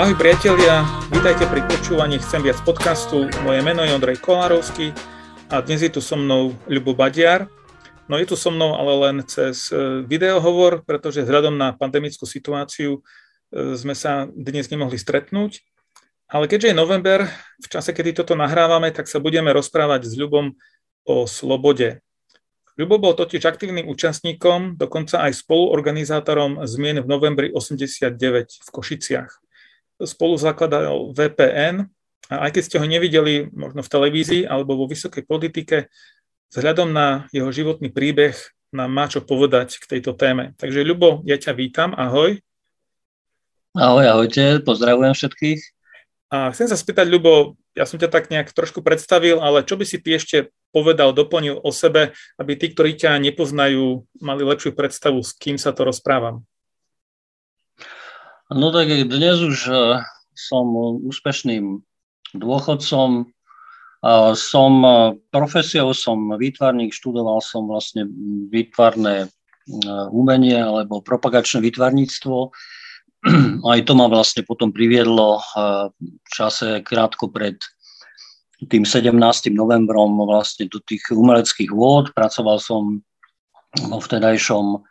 Ahoj priatelia, vítajte pri počúvaní Chcem viac podcastu. Moje meno je Ondrej Kolárovský a dnes je tu so mnou Ľubo Badiar. No je tu so mnou ale len cez e, videohovor, pretože vzhľadom na pandemickú situáciu e, sme sa dnes nemohli stretnúť. Ale keďže je november, v čase, kedy toto nahrávame, tak sa budeme rozprávať s Ľubom o slobode. Ľubo bol totiž aktívnym účastníkom, dokonca aj spoluorganizátorom zmien v novembri 89 v Košiciach spolu zakladal VPN a aj keď ste ho nevideli možno v televízii alebo vo vysokej politike, vzhľadom na jeho životný príbeh nám má čo povedať k tejto téme. Takže Ľubo, ja ťa vítam, ahoj. Ahoj, ahojte, pozdravujem všetkých. A chcem sa spýtať, Ľubo, ja som ťa tak nejak trošku predstavil, ale čo by si ty ešte povedal, doplnil o sebe, aby tí, ktorí ťa nepoznajú, mali lepšiu predstavu, s kým sa to rozprávam? No tak dnes už e, som úspešným dôchodcom. Som e, profesiou, som výtvarník, študoval som vlastne výtvarné e, umenie alebo propagačné výtvarníctvo. Aj to ma vlastne potom priviedlo v čase krátko pred tým 17. novembrom vlastne do tých umeleckých vôd. Pracoval som vo vtedajšom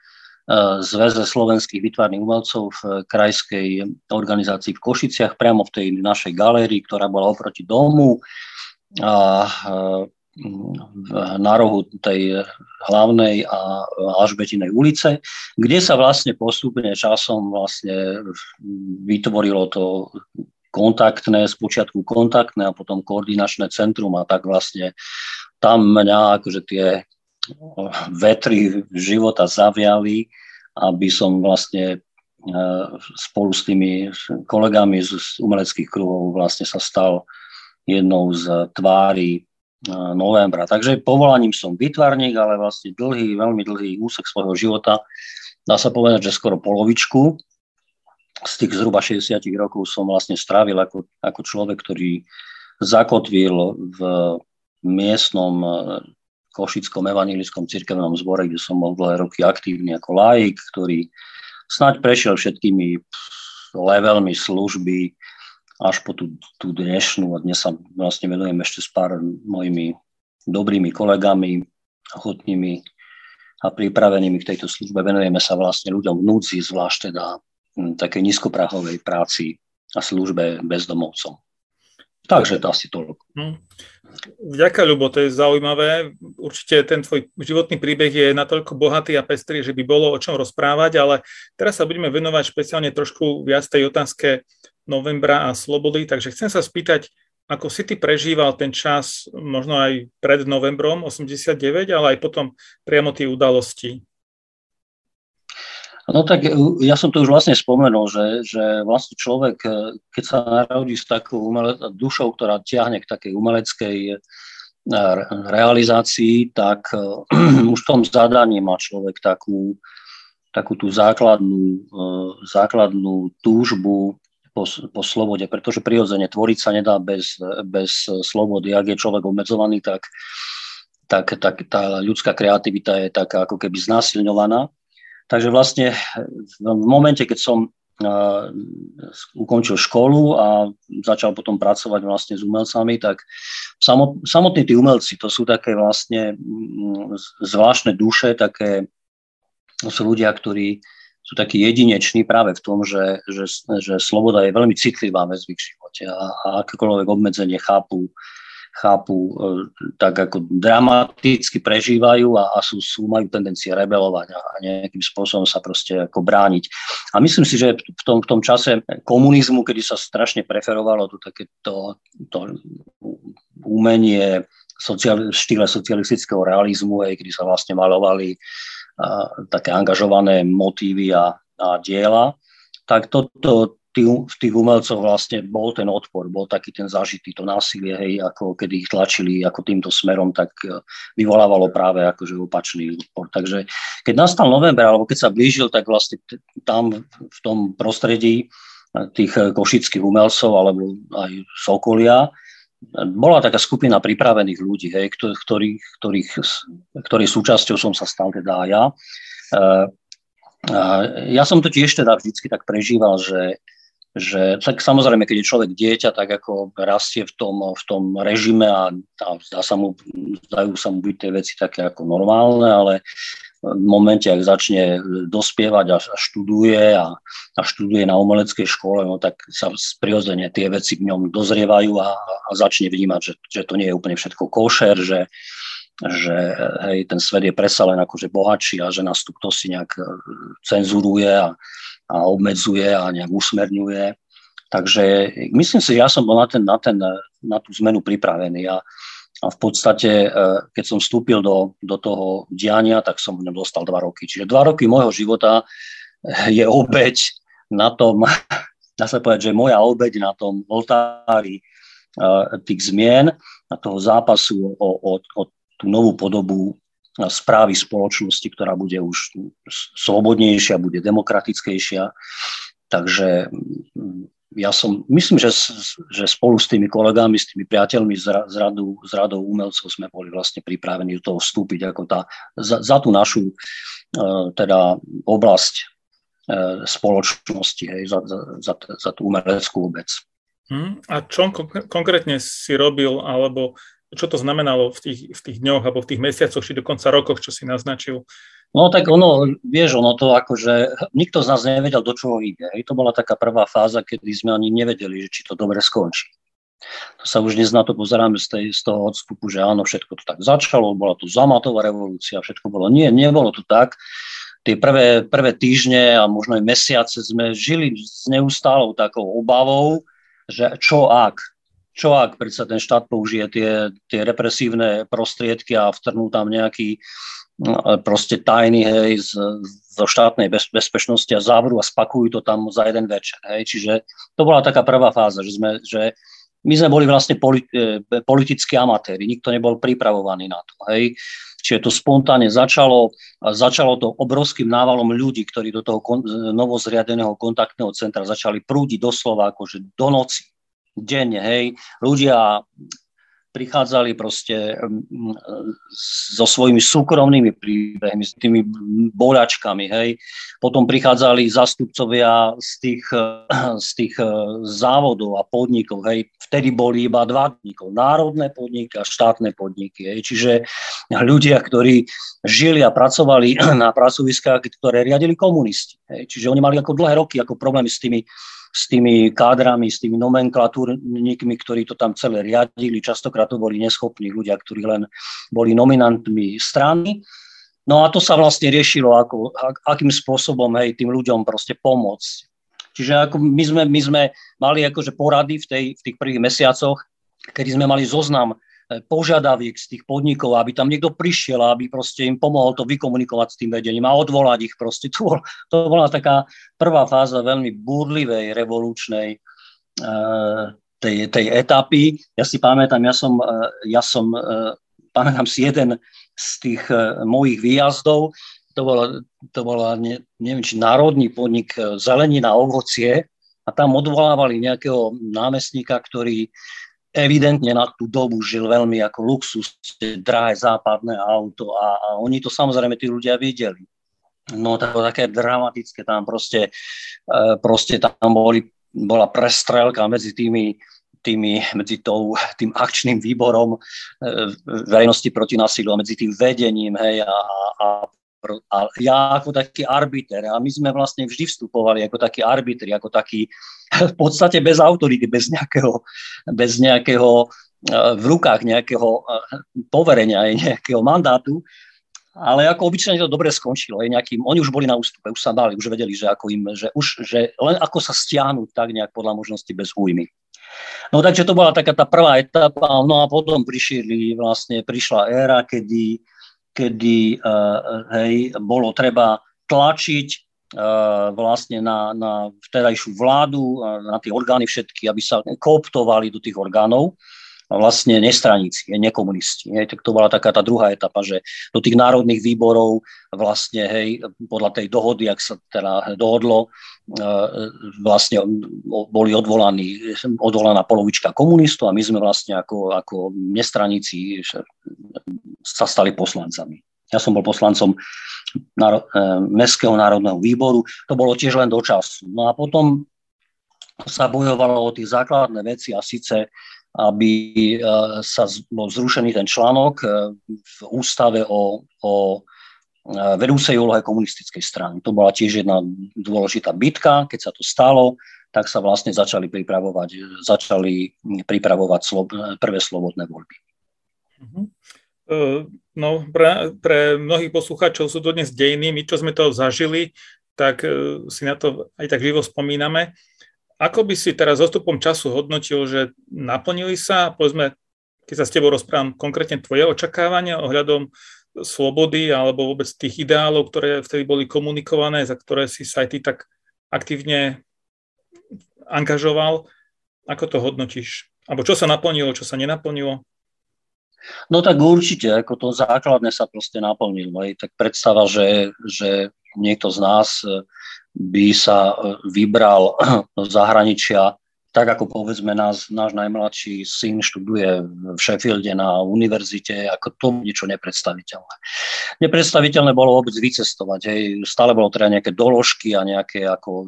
Zväze slovenských výtvarných umelcov v krajskej organizácii v Košiciach, priamo v tej našej galérii, ktorá bola oproti domu. A na rohu tej hlavnej a Alžbetinej ulice, kde sa vlastne postupne časom vlastne vytvorilo to kontaktné, spočiatku kontaktné a potom koordinačné centrum a tak vlastne tam mňa akože tie vetry života zaviali, aby som vlastne e, spolu s tými kolegami z umeleckých kruhov vlastne sa stal jednou z tvári e, novembra. Takže povolaním som vytvarník, ale vlastne dlhý, veľmi dlhý úsek svojho života, dá sa povedať, že skoro polovičku z tých zhruba 60 rokov som vlastne strávil ako, ako človek, ktorý zakotvil v miestnom Košickom evanílickom cirkevnom zbore, kde som bol dlhé roky aktívny ako laik, ktorý snáď prešiel všetkými levelmi služby až po tú, tú dnešnú a dnes sa vlastne venujem ešte s pár mojimi dobrými kolegami, ochotnými a pripravenými k tejto službe. Venujeme sa vlastne ľuďom v núdzi, zvlášť teda takej nízkoprahovej práci a službe bezdomovcom. Takže to asi toľko. Vďaka, Ľubo, to je zaujímavé. Určite ten tvoj životný príbeh je natoľko bohatý a pestrý, že by bolo o čom rozprávať, ale teraz sa budeme venovať špeciálne trošku viac tej otázke novembra a slobody, takže chcem sa spýtať, ako si ty prežíval ten čas, možno aj pred novembrom 89, ale aj potom priamo tie udalosti? No tak e, ja som to už vlastne spomenul, že, že vlastne človek, e, keď sa narodí s takou umele, dušou, ktorá ťahne k takej umeleckej e, realizácii, tak už v tom zadaní má človek takú, takú tú základnú, základnú túžbu po, po slobode, pretože prirodzene tvoriť sa nedá bez, bez slobody. Ak je človek obmedzovaný, tak, tak, tak tá ľudská kreativita je taká ako keby znásilňovaná Takže vlastne v momente, keď som uh, ukončil školu a začal potom pracovať vlastne s umelcami, tak samot, samotní tí umelci, to sú také vlastne mm, zvláštne duše, také, sú ľudia, ktorí sú takí jedineční práve v tom, že, že, že sloboda je veľmi citlivá vec v ich živote a, a akékoľvek obmedzenie chápu chápu, e, tak ako dramaticky prežívajú a, a sú, sú, majú tendencie rebelovať a, a nejakým spôsobom sa proste ako brániť. A myslím si, že v tom, v tom čase komunizmu, kedy sa strašne preferovalo to takéto to umenie sociál, v štýle socialistického realizmu, aj, kedy sa vlastne malovali a, také angažované motívy a, a diela, tak toto v tých umelcoch vlastne bol ten odpor, bol taký ten zažitý, to násilie, hej, ako kedy ich tlačili ako týmto smerom, tak e, vyvolávalo práve akože opačný odpor. Takže keď nastal november, alebo keď sa blížil, tak vlastne tam v tom prostredí e, tých e, košických umelcov alebo aj Sokolia, bola taká skupina pripravených ľudí, hej, ktorých, ktorých, ktorých súčasťou som sa stal teda aj ja. Ja som to tiež teda vždycky tak prežíval, že že tak samozrejme, keď je človek dieťa, tak ako rastie v tom, v tom režime a, a zdá sa mu, zdajú sa mu byť tie veci také ako normálne, ale v momente, ak začne dospievať a, a študuje a, a študuje na umeleckej škole, no tak sa prirodzene tie veci v ňom dozrievajú a, a začne vnímať, že, že to nie je úplne všetko košer, že, že hej, ten svet je predsa len akože bohatší a že nás tu kto si nejak cenzuruje a, a obmedzuje a nejak usmerňuje. Takže myslím si, že ja som bol na, ten, na, ten, na tú zmenu pripravený a, a v podstate, e, keď som vstúpil do, do toho diania, tak som v ňom dostal dva roky. Čiže dva roky môjho života je obeď na tom, dá sa povedať, že moja obeď na tom oltári e, tých zmien a toho zápasu o, o, o tú novú podobu správy spoločnosti, ktorá bude už slobodnejšia, bude demokratickejšia. Takže mm, ja som, myslím, že, že spolu s tými kolegami, s tými priateľmi z, radu, z radou umelcov sme boli vlastne pripravení do toho vstúpiť ako tá, za, za tú našu uh, teda oblasť uh, spoločnosti, hej, za, za, za, tú umeleckú obec. Hmm. A čo konkrétne si robil, alebo čo to znamenalo v tých, v tých dňoch alebo v tých mesiacoch, či dokonca rokoch, čo si naznačil? No tak ono, vieš, ono to akože, nikto z nás nevedel, do čoho ide. Hej. To bola taká prvá fáza, kedy sme ani nevedeli, že či to dobre skončí. To sa už dnes na to pozeráme z, tej, z toho odstupu, že áno, všetko to tak začalo, bola tu zamatová revolúcia, všetko bolo. Nie, nebolo to tak. Tie prvé, prvé týždne a možno aj mesiace sme žili s neustálou takou obavou, že čo ak, čo ak predsa ten štát použije tie, tie represívne prostriedky a vtrnú tam nejaký no, proste tajný, hej, z, zo štátnej bez, bezpečnosti a závodu a spakujú to tam za jeden večer. Hej. Čiže to bola taká prvá fáza, že, sme, že my sme boli vlastne politi- e, politickí amatéri, nikto nebol pripravovaný na to. Hej. Čiže to spontánne začalo, začalo to obrovským návalom ľudí, ktorí do toho kon- novozriadeného kontaktného centra začali prúdiť doslova akože do noci denne, hej. Ľudia prichádzali proste mm, so svojimi súkromnými príbehmi, s tými boľačkami, hej. Potom prichádzali zastupcovia z tých, z tých e, závodov a podnikov, hej. Vtedy boli iba dva podnikov, národné podniky a štátne podniky, hej. Čiže ľudia, ktorí žili a pracovali na pracoviskách, ktoré riadili komunisti, hej. Čiže oni mali ako dlhé roky ako problémy s tými s tými kádrami, s tými nomenklatúrnikmi, ktorí to tam celé riadili. Častokrát to boli neschopní ľudia, ktorí len boli nominantmi strany. No a to sa vlastne riešilo, ako, akým spôsobom hej, tým ľuďom proste pomôcť. Čiže ako my, sme, my sme mali akože porady v, tej, v tých prvých mesiacoch, kedy sme mali zoznam požiadaviek z tých podnikov, aby tam niekto prišiel, aby proste im pomohol to vykomunikovať s tým vedením a odvolať ich proste. To, bol, to bola taká prvá fáza veľmi búrlivej, revolučnej uh, tej, tej etapy. Ja si pamätám, ja som, uh, ja som pamätám si jeden z tých mojich výjazdov, to bola, to bola ne, neviem, či národný podnik zelenina, ovocie a tam odvolávali nejakého námestníka, ktorý evidentne na tú dobu žil veľmi ako luxus, drahé západné auto a, a oni to samozrejme tí ľudia videli. No to také dramatické, tam proste, e, proste tam boli, bola prestrelka medzi tými, tými, medzi tou, tým akčným výborom e, verejnosti proti násiliu a medzi tým vedením hej, a, a a ja ako taký arbiter, a my sme vlastne vždy vstupovali ako takí arbitri, ako taký v podstate bez autority, bez nejakého, bez nejakého eh, v rukách nejakého eh, poverenia, nejakého mandátu, ale ako obyčajne to dobre skončilo. Je nejakým, oni už boli na ústupe, už sa báli, už vedeli, že, ako im, že, už, že len ako sa stiahnuť tak nejak podľa možnosti bez újmy. No takže to bola taká tá prvá etapa, no a potom prišli, vlastne prišla éra, kedy kedy uh, hej, bolo treba tlačiť uh, vlastne na, na vtedajšiu vládu, na tie orgány všetky, aby sa kooptovali do tých orgánov vlastne nestraníci, nekomunisti. Hej, tak to bola taká tá druhá etapa, že do tých národných výborov vlastne, hej, podľa tej dohody, ak sa teda dohodlo, e, vlastne boli odvolaní, odvolaná polovička komunistov a my sme vlastne ako, ako nestraníci sa stali poslancami. Ja som bol poslancom náro, e, Mestského národného výboru, to bolo tiež len do času. No a potom sa bojovalo o tie základné veci a síce aby sa bol zrušený ten článok v ústave o, o vedúcej úlohe komunistickej strany. To bola tiež jedna dôležitá bitka, keď sa to stalo, tak sa vlastne začali pripravovať, začali pripravovať slo, prvé slobodné voľby. Uh-huh. No, pre, pre mnohých poslucháčov sú to dnes dejiny. My, čo sme to zažili, tak e, si na to aj tak živo spomíname. Ako by si teraz zostupom času hodnotil, že naplnili sa, povedzme, keď sa s tebou rozprávam, konkrétne tvoje očakávania ohľadom slobody alebo vôbec tých ideálov, ktoré vtedy boli komunikované, za ktoré si sa aj ty tak aktívne angažoval. Ako to hodnotíš? Alebo čo sa naplnilo, čo sa nenaplnilo? No tak určite, ako to základné sa proste naplnilo. Tak predstava, že, že niekto z nás by sa e, vybral do zahraničia tak ako povedzme nás, náš najmladší syn študuje v Sheffielde na univerzite, ako to niečo nepredstaviteľné. Nepredstaviteľné bolo vôbec vycestovať. Hej. Stále bolo teda nejaké doložky a nejaké ako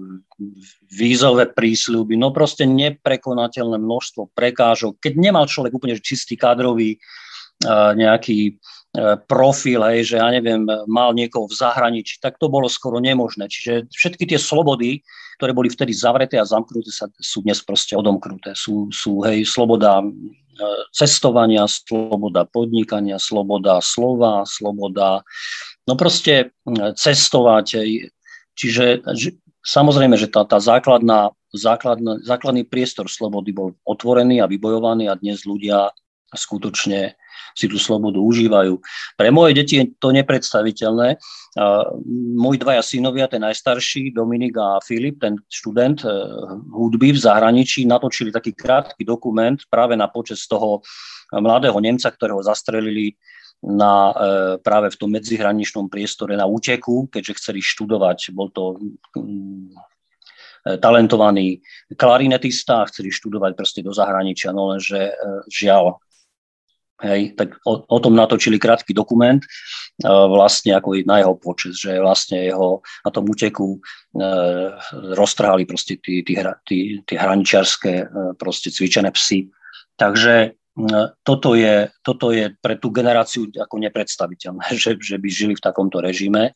vízové prísľuby. No proste neprekonateľné množstvo prekážok. Keď nemal človek úplne čistý kádrový nejaký profil, hej, že ja neviem, mal niekoho v zahraničí, tak to bolo skoro nemožné. Čiže všetky tie slobody, ktoré boli vtedy zavreté a zamknuté, sa, sú dnes proste odomknuté. Sú, sú hej, sloboda cestovania, sloboda podnikania, sloboda slova, sloboda, no proste cestovať. Hej. Čiže samozrejme, že tá, tá základná, základná, základný priestor slobody bol otvorený a vybojovaný a dnes ľudia skutočne si tú slobodu užívajú. Pre moje deti je to nepredstaviteľné. Moji dvaja synovia, ten najstarší, Dominik a Filip, ten študent e, hudby v zahraničí, natočili taký krátky dokument práve na počas toho mladého Nemca, ktorého zastrelili na, e, práve v tom medzihraničnom priestore na úteku, keďže chceli študovať. Bol to mm, e, talentovaný klarinetista a chceli študovať proste do zahraničia, no lenže žiaľ, Hej, tak o, o tom natočili krátky dokument, uh, vlastne ako na jeho počet, že vlastne jeho na tom úteku uh, roztrhali proste tí, tí, hraničiarské uh, proste cvičené psy. Takže uh, toto, je, toto je pre tú generáciu ako nepredstaviteľné, že, že by žili v takomto režime.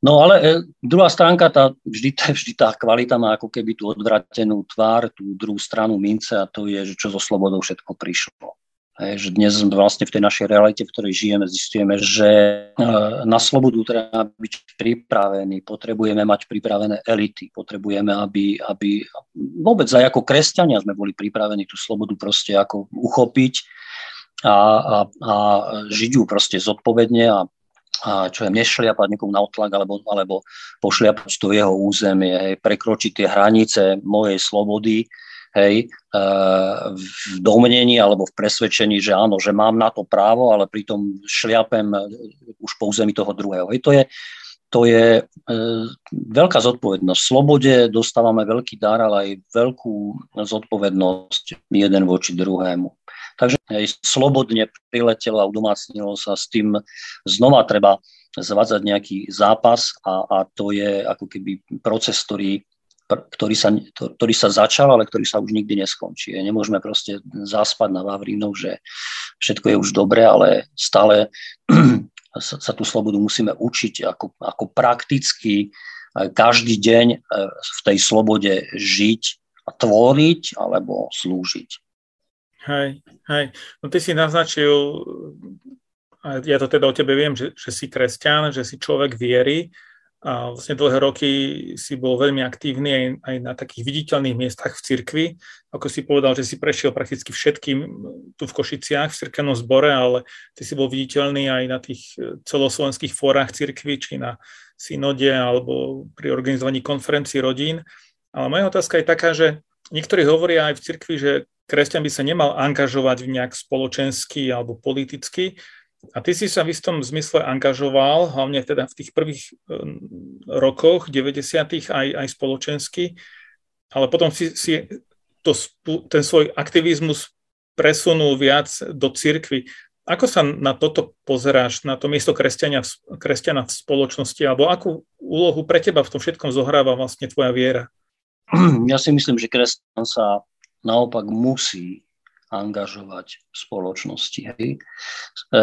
No ale e, druhá stránka, tá, vždy, vždy tá kvalita má ako keby tú odvratenú tvár, tú druhú stranu mince a to je, že čo so slobodou všetko prišlo. Hej, že dnes vlastne v tej našej realite, v ktorej žijeme, zistujeme, že e, na slobodu treba byť pripravený, potrebujeme mať pripravené elity, potrebujeme, aby, aby vôbec aj ako kresťania sme boli pripravení tú slobodu proste ako uchopiť a, a, a žiť ju proste zodpovedne a a čo je nešliapať niekomu na otlak alebo, alebo pošliapať to jeho územie, hej, prekročiť tie hranice mojej slobody, hej, e, v domnení alebo v presvedčení, že áno, že mám na to právo, ale pritom šliapem už po území toho druhého. Hej, to je, to je e, veľká zodpovednosť. V slobode dostávame veľký dar, ale aj veľkú zodpovednosť jeden voči druhému. Takže aj slobodne priletelo a udomácnilo sa s tým znova treba zvádzať nejaký zápas a, a to je ako keby proces, ktorý ktorý sa, ktorý sa začal, ale ktorý sa už nikdy neskončí. Nemôžeme proste zaspať na Vavrínov, že všetko je už dobré, ale stále sa, sa tú slobodu musíme učiť ako, ako prakticky každý deň e, v tej slobode žiť a tvoriť alebo slúžiť. Hej, hej. No ty si naznačil, a ja to teda o tebe viem, že, že si kresťan, že si človek viery, a vlastne dlhé roky si bol veľmi aktívny aj, aj na takých viditeľných miestach v cirkvi. Ako si povedal, že si prešiel prakticky všetkým tu v Košiciach, v cirkevnom zbore, ale ty si bol viditeľný aj na tých e, celoslovenských fórach cirkvi, či na synode alebo pri organizovaní konferencií rodín. Ale moja otázka je taká, že niektorí hovoria aj v cirkvi, že kresťan by sa nemal angažovať nejak spoločensky alebo politicky, a ty si sa v istom zmysle angažoval, hlavne teda v tých prvých um, rokoch 90. aj, aj spoločensky, ale potom si, si to, ten svoj aktivizmus presunul viac do cirkvy. Ako sa na toto pozeráš, na to miesto kresťania, kresťana v spoločnosti, alebo akú úlohu pre teba v tom všetkom zohráva vlastne tvoja viera? ja si myslím, že kresťan sa naopak musí angažovať v spoločnosti. Hej. E,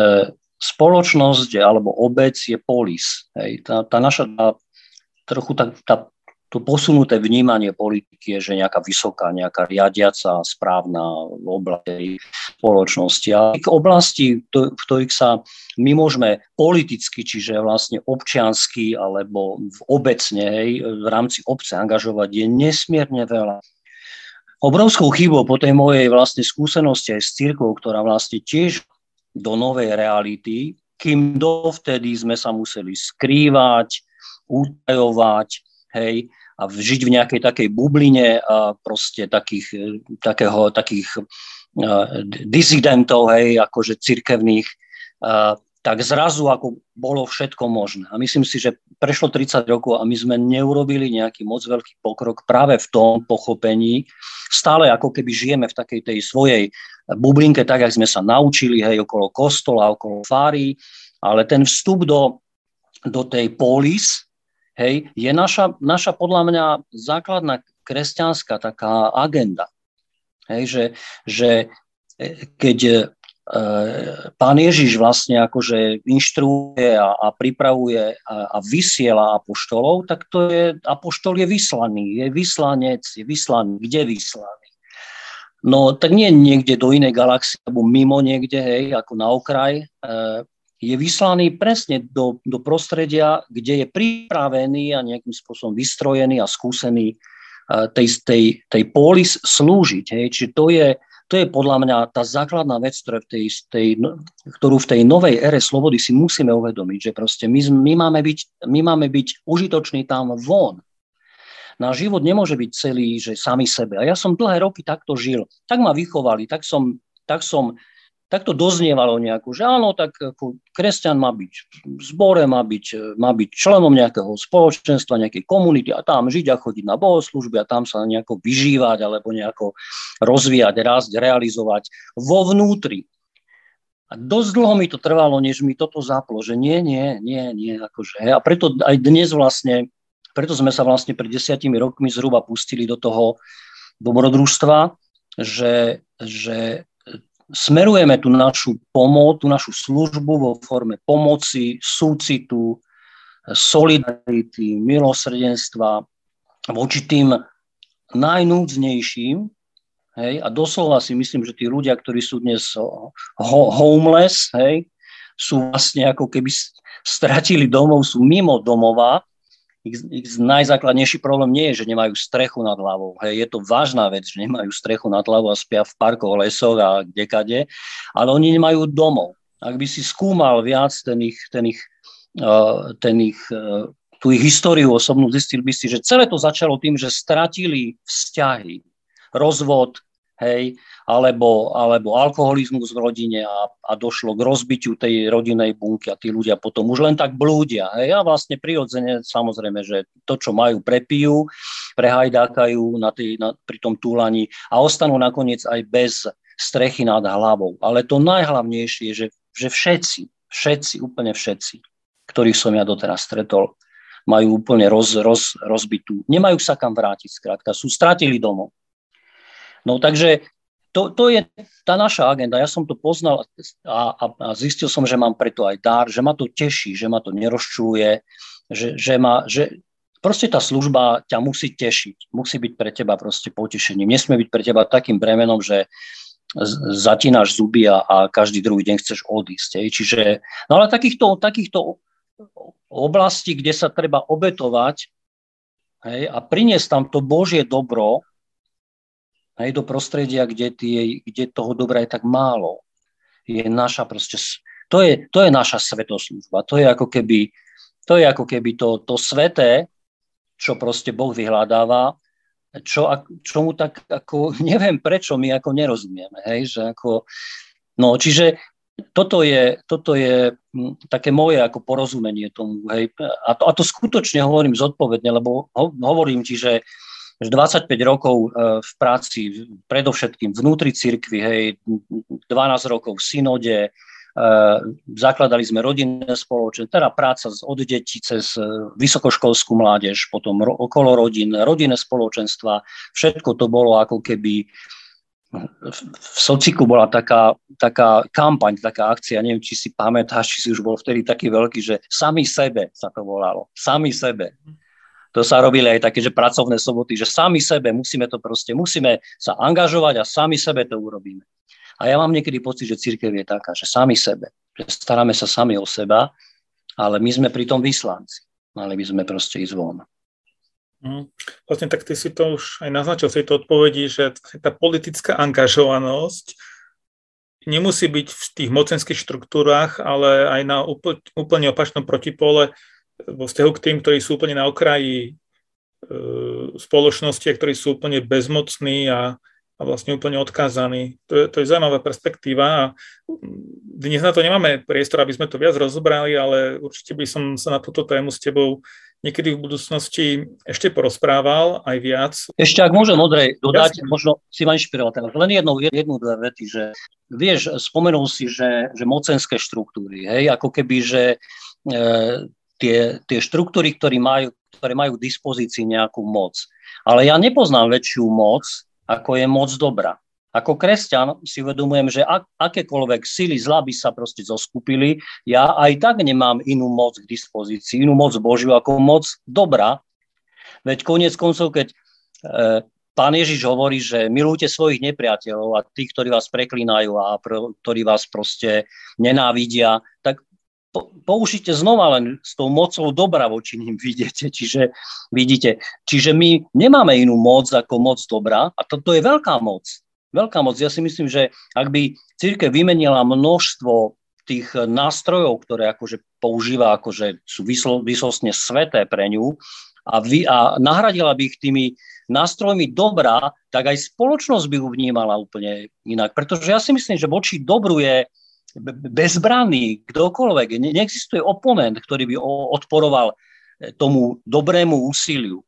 spoločnosť alebo obec je polis. Hej. Tá, tá naša tá, trochu tá, tá to posunuté vnímanie politiky je, že nejaká vysoká, nejaká riadiaca, správna oblasť spoločnosti. A v oblasti, v ktorých sa my môžeme politicky, čiže vlastne občiansky alebo v obecne, hej, v rámci obce angažovať, je nesmierne veľa. Obrovskou chybou po tej mojej vlastne skúsenosti aj s církou, ktorá vlastne tiež do novej reality, kým dovtedy sme sa museli skrývať, utajovať, hej, a žiť v nejakej takej bubline a proste takých, takého, takých uh, disidentov, hej, akože cirkevných, uh, tak zrazu ako bolo všetko možné. A myslím si, že prešlo 30 rokov a my sme neurobili nejaký moc veľký pokrok práve v tom pochopení. Stále ako keby žijeme v takej tej svojej bublinke, tak, jak sme sa naučili, hej, okolo kostola, okolo fári, ale ten vstup do, do tej polis, hej, je naša, naša podľa mňa základná kresťanská taká agenda. Hej, že, že e, keď pán Ježiš vlastne akože inštruuje a, a pripravuje a, a vysiela apoštolov, tak to je, apoštol je vyslaný, je vyslanec, je vyslaný, kde vyslaný? No tak nie niekde do inej galaxie, alebo mimo niekde, hej, ako na okraj, e, je vyslaný presne do, do prostredia, kde je pripravený a nejakým spôsobom vystrojený a skúsený e, tej, tej, tej polis slúžiť. Hej. Čiže to je, to je podľa mňa tá základná vec, ktoré v tej, tej, ktorú v tej novej ére slobody si musíme uvedomiť, že proste my, my, máme byť, my máme byť užitoční tam von. Náš život nemôže byť celý, že sami sebe. A ja som dlhé roky takto žil. Tak ma vychovali, tak som, tak som tak to doznievalo nejako, že áno, tak ako kresťan má byť v zbore, má byť, má byť členom nejakého spoločenstva, nejakej komunity a tam žiť a chodiť na bohoslužby a tam sa nejako vyžívať alebo nejako rozvíjať, rásť, realizovať vo vnútri. A dosť dlho mi to trvalo, než mi toto zaplo, že nie, nie, nie, nie. Akože, a preto aj dnes vlastne, preto sme sa vlastne pred desiatimi rokmi zhruba pustili do toho dobrodružstva, že, že smerujeme tú našu pomoc, tú našu službu vo forme pomoci, súcitu, solidarity, milosrdenstva voči tým najnúdznejším. Hej, a doslova si myslím, že tí ľudia, ktorí sú dnes ho- homeless, hej, sú vlastne ako keby stratili domov, sú mimo domova ich, ich najzákladnejší problém nie je, že nemajú strechu nad hlavou. Hej, je to vážna vec, že nemajú strechu nad hlavou a spia v parkoch, lesoch a kdekade, ale oni nemajú domov. Ak by si skúmal viac ten ich, ten ich, uh, ten ich uh, tú ich históriu osobnú, zistil by si, že celé to začalo tým, že stratili vzťahy, rozvod, hej, alebo, alebo alkoholizmus v rodine a, a došlo k rozbitiu tej rodinej bunky a tí ľudia potom už len tak blúdia. Hej, a vlastne prirodzene samozrejme, že to, čo majú, prepijú, prehajdákajú na tý, na, pri tom túlaní a ostanú nakoniec aj bez strechy nad hlavou. Ale to najhlavnejšie je, že, že všetci, všetci, úplne všetci, ktorých som ja doteraz stretol, majú úplne roz, roz, rozbitú. Nemajú sa kam vrátiť, skrátka. Sú stratili domov. No takže to, to je tá naša agenda. Ja som to poznal a, a, a zistil som, že mám preto aj dar, že ma to teší, že ma to nerozčuje, že, že, ma, že proste tá služba ťa musí tešiť, musí byť pre teba proste potešením. Nesmie byť pre teba takým bremenom, že zatínaš zuby a, a každý druhý deň chceš odísť. Hej. Čiže, no ale takýchto, takýchto oblastí, kde sa treba obetovať hej, a priniesť tam to Božie dobro, hej, do prostredia, kde, tie, kde toho dobra je tak málo. Je naša proste, to je, to je naša svetoslužba. To je ako keby to, je ako keby to, to sveté, čo proste Boh vyhľadáva, čo, mu tak ako, neviem prečo my ako nerozumieme, hej, že ako, no čiže toto je, toto je hm, také moje ako porozumenie tomu, hej, a to, a to skutočne hovorím zodpovedne, lebo ho, hovorím ti, že 25 rokov e, v práci predovšetkým vnútri cirkvi, hej, 12 rokov v synode, zakladali sme rodinné spoločenstvo, teda práca od detí cez vysokoškolskú mládež, potom okolo rodín, rodinné spoločenstva, všetko to bolo ako keby v Sociku bola taká, taká kampaň, taká akcia, neviem, či si pamätáš, či si už bol vtedy taký veľký, že sami sebe sa to volalo. Sami sebe. To sa robili aj také, že pracovné soboty, že sami sebe musíme to proste, musíme sa angažovať a sami sebe to urobíme. A ja mám niekedy pocit, že církev je taká, že sami sebe, že staráme sa sami o seba, ale my sme pritom vyslanci. Mali by sme proste ísť von. Mm. Vlastne tak ty si to už aj naznačil v tejto odpovedi, že tá politická angažovanosť nemusí byť v tých mocenských štruktúrach, ale aj na úplne opačnom protipole vo vzťahu k tým, ktorí sú úplne na okraji e, spoločnosti a ktorí sú úplne bezmocní a a vlastne úplne odkázaný. To je, to je zaujímavá perspektíva a dnes na to nemáme priestor, aby sme to viac rozobrali, ale určite by som sa na túto tému s tebou niekedy v budúcnosti ešte porozprával aj viac. Ešte ak môžem, Odrej, dodať, Jasne. možno si ma inšpiroval teraz, len jednu, jednu, dve vety, že vieš, spomenul si, že, že mocenské štruktúry, hej, ako keby, že e, tie, tie štruktúry, ktoré majú, ktoré majú k dispozícii nejakú moc. Ale ja nepoznám väčšiu moc, ako je moc dobrá. Ako kresťan si uvedomujem, že ak, akékoľvek sily zla by sa proste zoskupili, ja aj tak nemám inú moc k dispozícii, inú moc Božiu ako moc dobrá. Veď koniec koncov, keď e, pán Ježiš hovorí, že milujte svojich nepriateľov a tých, ktorí vás preklínajú a pr- ktorí vás proste nenávidia, tak použite znova len s tou mocou dobra voči ním vidíte. Čiže, vidíte, čiže my nemáme inú moc ako moc dobra a toto je veľká moc. Veľká moc. Ja si myslím, že ak by církev vymenila množstvo tých nástrojov, ktoré akože používa, akože sú vysostne sveté pre ňu a, vy, a nahradila by ich tými nástrojmi dobra, tak aj spoločnosť by ju vnímala úplne inak. Pretože ja si myslím, že voči dobru je bezbranný, kdokoľvek, neexistuje oponent, ktorý by odporoval e, tomu dobrému úsiliu.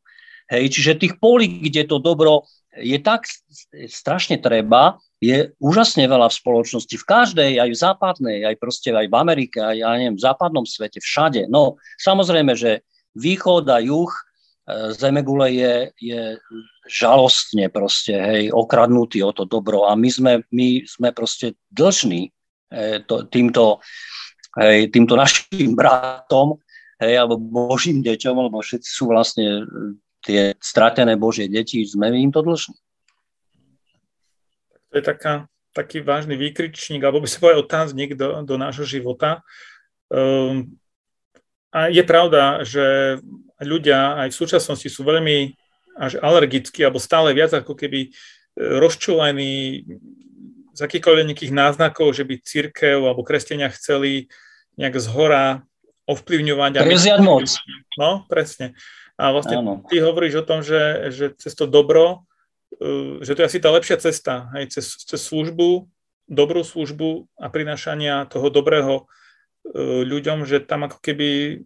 Hej, čiže tých polí, kde to dobro je tak strašne treba, je úžasne veľa v spoločnosti, v každej, aj v západnej, aj proste aj v Amerike, aj ja neviem, v západnom svete, všade. No, samozrejme, že východ a juh e, Zemegule je, je žalostne proste, hej, okradnutý o to dobro a my sme, my sme proste dlžní to, týmto, týmto našim bratom, hej, alebo Božím deťom, lebo všetci sú vlastne e, tie stratené Božie deti, sme im to dlžní. To je taká, taký vážny výkričník, alebo by sa povedal otáznik do, do nášho života. Um, a je pravda, že ľudia aj v súčasnosti sú veľmi až alergickí, alebo stále viac ako keby e, rozčúlení z akýchkoľvek nejakých náznakov, že by církev alebo kresťania chceli nejak zhora ovplyvňovať. Preziať moc. No, presne. A vlastne Áno. ty hovoríš o tom, že, že cez to dobro, uh, že to je asi tá lepšia cesta, aj cez, cez službu, dobrú službu a prinášania toho dobrého uh, ľuďom, že tam ako keby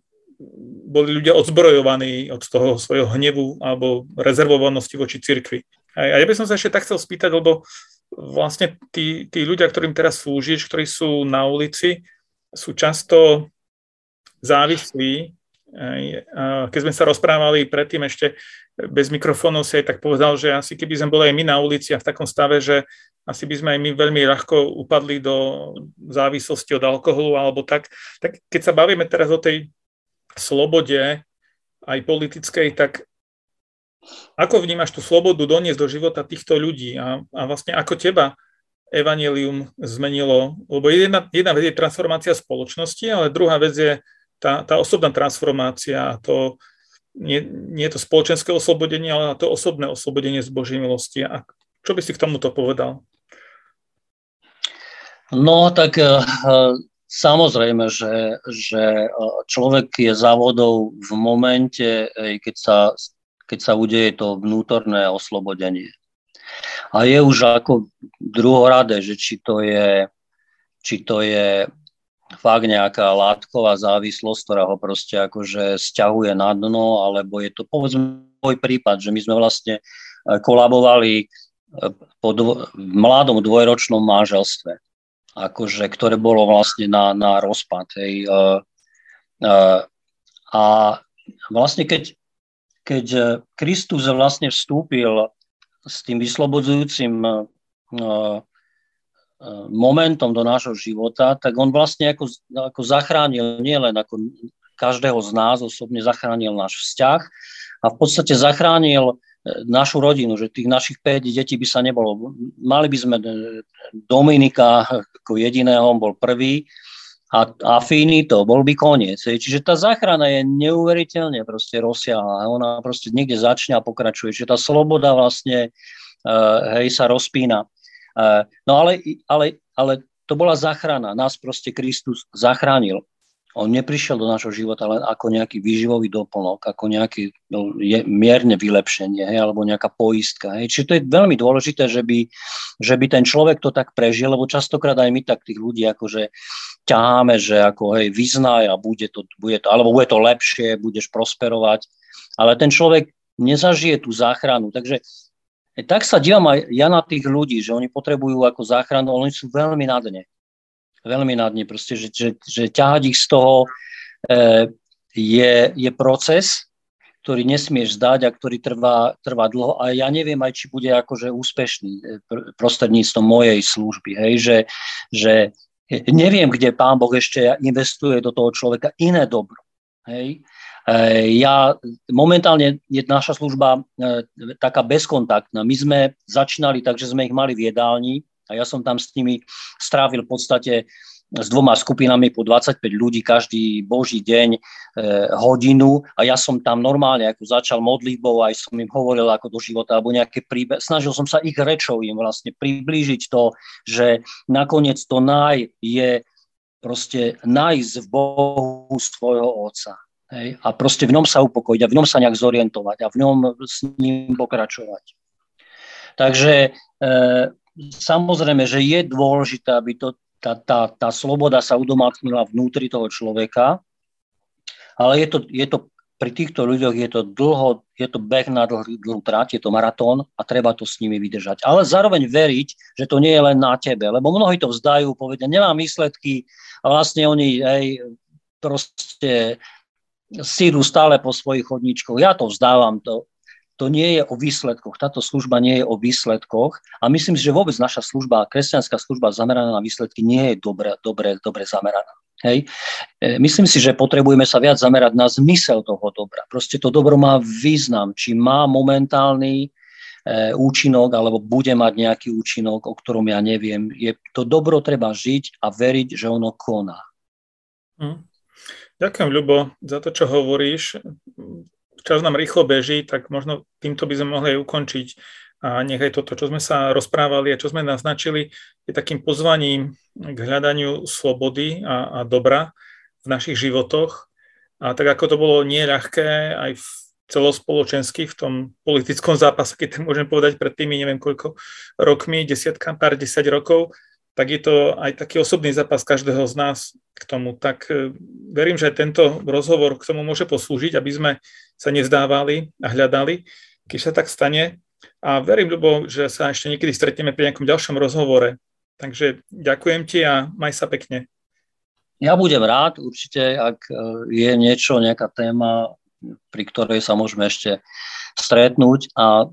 boli ľudia odzbrojovaní od toho svojho hnevu alebo rezervovanosti voči cirkvi. A ja by som sa ešte tak chcel spýtať, lebo vlastne tí, tí ľudia, ktorým teraz slúžiš, ktorí sú na ulici, sú často závislí. Keď sme sa rozprávali predtým ešte bez mikrofónov, si aj tak povedal, že asi keby sme boli aj my na ulici a v takom stave, že asi by sme aj my veľmi ľahko upadli do závislosti od alkoholu alebo tak. Tak keď sa bavíme teraz o tej slobode aj politickej, tak ako vnímaš tú slobodu doniesť do života týchto ľudí a, a vlastne ako teba evanelium zmenilo? Lebo jedna, jedna vec je transformácia spoločnosti, ale druhá vec je tá, tá osobná transformácia. To, nie, nie je to spoločenské oslobodenie, ale to osobné oslobodenie z Božej milosti. A čo by si k tomuto povedal? No, tak uh, samozrejme, že, že človek je závodou v momente, keď sa keď sa udeje to vnútorné oslobodenie. A je už ako druhoradé, že či to je, či to je fakt nejaká látková závislosť, ktorá ho proste akože stiahuje na dno, alebo je to povedzme môj prípad, že my sme vlastne e, kolabovali e, po dvo- mladom dvojročnom manželstve. akože, ktoré bolo vlastne na, na rozpad. Hej. Uh, a vlastne keď, keď Kristus vlastne vstúpil s tým vyslobodzujúcim uh, momentom do nášho života, tak on vlastne ako, ako zachránil nielen ako každého z nás osobne zachránil náš vzťah a v podstate zachránil našu rodinu, že tých našich 5 detí by sa nebolo. Mali by sme Dominika ako jediného, on bol prvý a, a finito, bol by koniec. Čiže tá záchrana je neuveriteľne proste rozsiahla. Ona proste niekde začne a pokračuje. Čiže tá sloboda vlastne uh, hej, sa rozpína. Uh, no ale, ale, ale to bola záchrana. Nás proste Kristus zachránil. On neprišiel do nášho života len ako nejaký výživový doplnok, ako nejaké no, mierne vylepšenie, hej, alebo nejaká poistka. Hej. Čiže to je veľmi dôležité, že by, že by ten človek to tak prežil, lebo častokrát aj my tak tých ľudí akože ťaháme, že ako hej, vyznaj a bude to, bude to, alebo bude to lepšie, budeš prosperovať. Ale ten človek nezažije tú záchranu. Takže tak sa dívam aj ja na tých ľudí, že oni potrebujú ako záchranu, ale oni sú veľmi na dne veľmi na dne, proste, že, že, že ťahať ich z toho e, je, je proces, ktorý nesmieš zdať a ktorý trvá, trvá dlho. A ja neviem aj, či bude akože úspešný e, prostredníctvom mojej služby, hej, že, že neviem, kde pán Boh ešte investuje do toho človeka. Iné dobro, hej, e, ja momentálne je naša služba e, taká bezkontaktná. My sme začínali tak, že sme ich mali v jedálni, a ja som tam s nimi strávil v podstate s dvoma skupinami po 25 ľudí každý boží deň e, hodinu a ja som tam normálne ako začal modlitbou, aj som im hovoril ako do života alebo nejaké príbe. Snažil som sa ich rečou im vlastne priblížiť to, že nakoniec to naj je proste nájsť v Bohu svojho Otca. Hej? A proste v ňom sa upokojiť a v ňom sa nejak zorientovať a v ňom s ním pokračovať. Takže e, samozrejme, že je dôležité, aby to, tá, tá, tá sloboda sa udomácnila vnútri toho človeka, ale je to, je to pri týchto ľuďoch je to dlho, je to beh na dlhú, dlhú trať, je to maratón a treba to s nimi vydržať. Ale zároveň veriť, že to nie je len na tebe, lebo mnohí to vzdajú, povedia, nemám výsledky a vlastne oni hej, proste sídu stále po svojich chodníčkoch. Ja to vzdávam, to, to nie je o výsledkoch, táto služba nie je o výsledkoch a myslím si, že vôbec naša služba, kresťanská služba zameraná na výsledky nie je dobre, dobre, dobre zameraná. Hej. E, myslím si, že potrebujeme sa viac zamerať na zmysel toho dobra. Proste to dobro má význam, či má momentálny e, účinok alebo bude mať nejaký účinok, o ktorom ja neviem. Je, to dobro treba žiť a veriť, že ono koná. Hm. Ďakujem, Ľubo, za to, čo hovoríš čas nám rýchlo beží, tak možno týmto by sme mohli ukončiť a nech aj toto, čo sme sa rozprávali a čo sme naznačili, je takým pozvaním k hľadaniu slobody a, a dobra v našich životoch. A tak ako to bolo nie ľahké aj v celospoločensky v tom politickom zápase, keď to môžem povedať pred tými neviem koľko rokmi, desiatka, pár desať rokov, tak je to aj taký osobný zápas každého z nás k tomu. Tak e, verím, že tento rozhovor k tomu môže poslúžiť, aby sme sa nezdávali a hľadali, keď sa tak stane. A verím, Ľubo, že sa ešte niekedy stretneme pri nejakom ďalšom rozhovore. Takže ďakujem ti a maj sa pekne. Ja budem rád, určite, ak e, je niečo, nejaká téma, pri ktorej sa môžeme ešte stretnúť a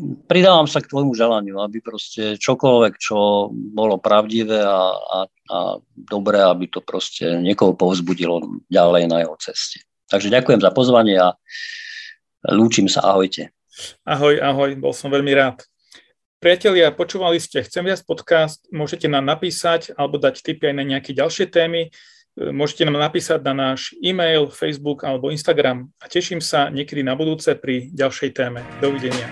pridávam sa k tvojmu želaniu, aby proste čokoľvek, čo bolo pravdivé a, a, a dobré, aby to proste niekoho povzbudilo ďalej na jeho ceste. Takže ďakujem za pozvanie a lúčim sa, ahojte. Ahoj, ahoj, bol som veľmi rád. Priatelia, počúvali ste Chcem viac podcast, môžete nám napísať alebo dať tipy aj na nejaké ďalšie témy. Môžete nám napísať na náš e-mail, Facebook alebo Instagram a teším sa niekedy na budúce pri ďalšej téme. Dovidenia.